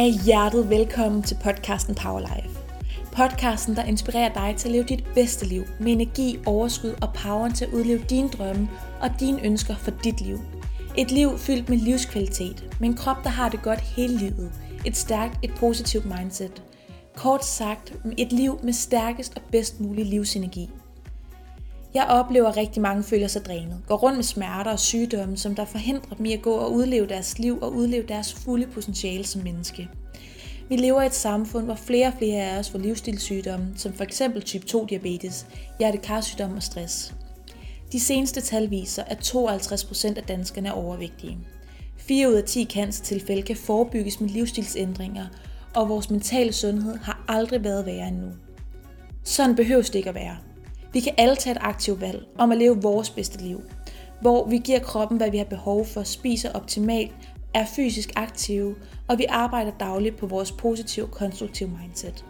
er hjertet velkommen til podcasten Power Life. Podcasten, der inspirerer dig til at leve dit bedste liv med energi, overskud og poweren til at udleve dine drømme og dine ønsker for dit liv. Et liv fyldt med livskvalitet, med en krop, der har det godt hele livet. Et stærkt, et positivt mindset. Kort sagt, et liv med stærkest og bedst mulig livsenergi. Jeg oplever, at rigtig mange føler sig drænet, går rundt med smerter og sygdomme, som der forhindrer dem i at gå og udleve deres liv og udleve deres fulde potentiale som menneske. Vi lever i et samfund, hvor flere og flere af os får livsstilssygdomme, som f.eks. type 2 diabetes, hjertekarsygdom og stress. De seneste tal viser, at 52% af danskerne er overvægtige. 4 ud af 10 cancertilfælde kan forebygges med livsstilsændringer, og vores mentale sundhed har aldrig været værre end nu. Sådan behøves det ikke at være. Vi kan alle tage et aktivt valg om at leve vores bedste liv, hvor vi giver kroppen, hvad vi har behov for, spiser optimalt, er fysisk aktive, og vi arbejder dagligt på vores positive, konstruktive mindset.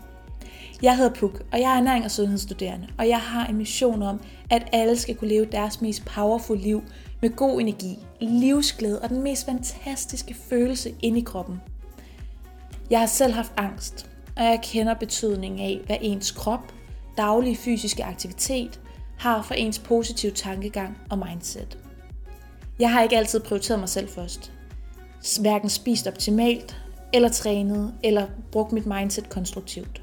Jeg hedder Puk, og jeg er ernæring- og sundhedsstuderende, og jeg har en mission om, at alle skal kunne leve deres mest powerful liv med god energi, livsglæde og den mest fantastiske følelse inde i kroppen. Jeg har selv haft angst, og jeg kender betydningen af, hvad ens krop, daglige fysiske aktivitet har for ens positive tankegang og mindset. Jeg har ikke altid prioriteret mig selv først. Hverken spist optimalt, eller trænet, eller brugt mit mindset konstruktivt.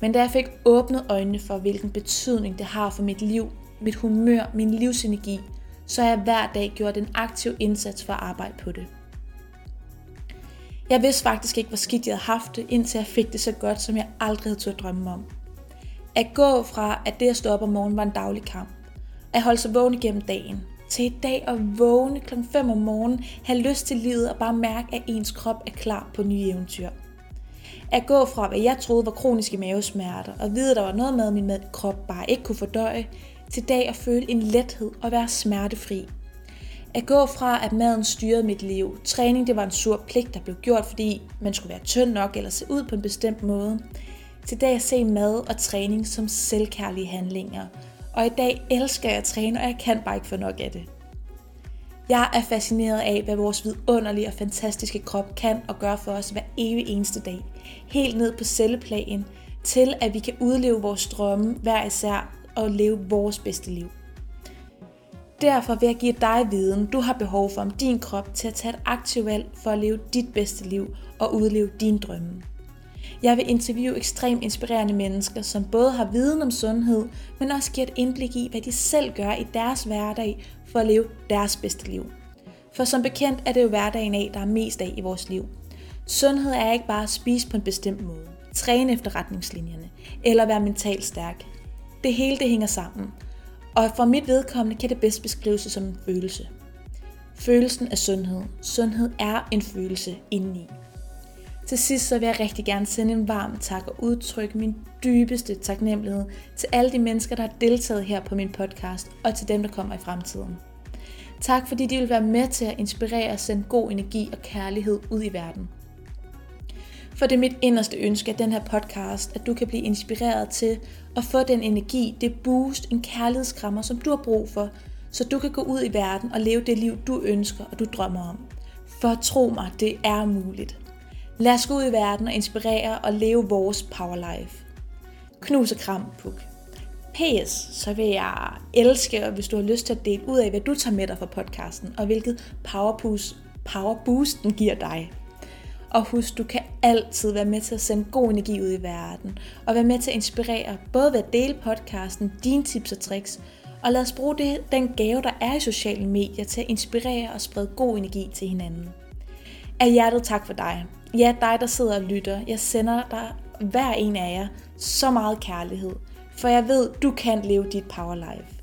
Men da jeg fik åbnet øjnene for, hvilken betydning det har for mit liv, mit humør, min livsenergi, så har jeg hver dag gjort en aktiv indsats for at arbejde på det. Jeg vidste faktisk ikke, hvor skidt jeg havde haft det, indtil jeg fik det så godt, som jeg aldrig havde turde drømme om. At gå fra, at det at stå op om morgenen var en daglig kamp, at holde sig vågen igennem dagen, til i dag at vågne kl. 5 om morgenen, have lyst til livet og bare mærke, at ens krop er klar på nye eventyr. At gå fra, hvad jeg troede var kroniske mavesmerter, og vide, at der var noget med, at min krop bare ikke kunne fordøje, til dag at føle en lethed og være smertefri. At gå fra, at maden styrede mit liv, træning det var en sur pligt, der blev gjort, fordi man skulle være tynd nok eller se ud på en bestemt måde, til dag at se mad og træning som selvkærlige handlinger. Og i dag elsker jeg at træne, og jeg kan bare ikke få nok af det. Jeg er fascineret af, hvad vores vidunderlige og fantastiske krop kan og gør for os hver evig eneste dag. Helt ned på celleplan, til at vi kan udleve vores drømme hver især og leve vores bedste liv. Derfor vil jeg give dig viden, du har behov for om din krop til at tage et aktivt valg for at leve dit bedste liv og udleve din drømme. Jeg vil interviewe ekstremt inspirerende mennesker, som både har viden om sundhed, men også giver et indblik i, hvad de selv gør i deres hverdag for at leve deres bedste liv. For som bekendt er det jo hverdagen af, der er mest af i vores liv. Sundhed er ikke bare at spise på en bestemt måde, træne efter retningslinjerne, eller være mentalt stærk. Det hele det hænger sammen, og for mit vedkommende kan det bedst beskrives som en følelse. Følelsen af sundhed. Sundhed er en følelse indeni. Til sidst så vil jeg rigtig gerne sende en varm tak og udtrykke min dybeste taknemmelighed til alle de mennesker, der har deltaget her på min podcast, og til dem, der kommer i fremtiden. Tak fordi de vil være med til at inspirere og sende god energi og kærlighed ud i verden. For det er mit inderste ønske af den her podcast, at du kan blive inspireret til at få den energi, det boost, en kærlighedskrammer, som du har brug for, så du kan gå ud i verden og leve det liv, du ønsker og du drømmer om. For tro mig, det er muligt. Lad os gå ud i verden og inspirere og leve vores power life. Knus og kram, Puk. PS, så vil jeg elske, hvis du har lyst til at dele ud af, hvad du tager med dig fra podcasten, og hvilket power boost, power boost den giver dig. Og husk, du kan altid være med til at sende god energi ud i verden, og være med til at inspirere, både ved at dele podcasten, dine tips og tricks, og lad os bruge det, den gave, der er i sociale medier, til at inspirere og sprede god energi til hinanden. Af hjertet tak for dig. Ja, dig der sidder og lytter. Jeg sender dig hver en af jer så meget kærlighed, for jeg ved, du kan leve dit power life.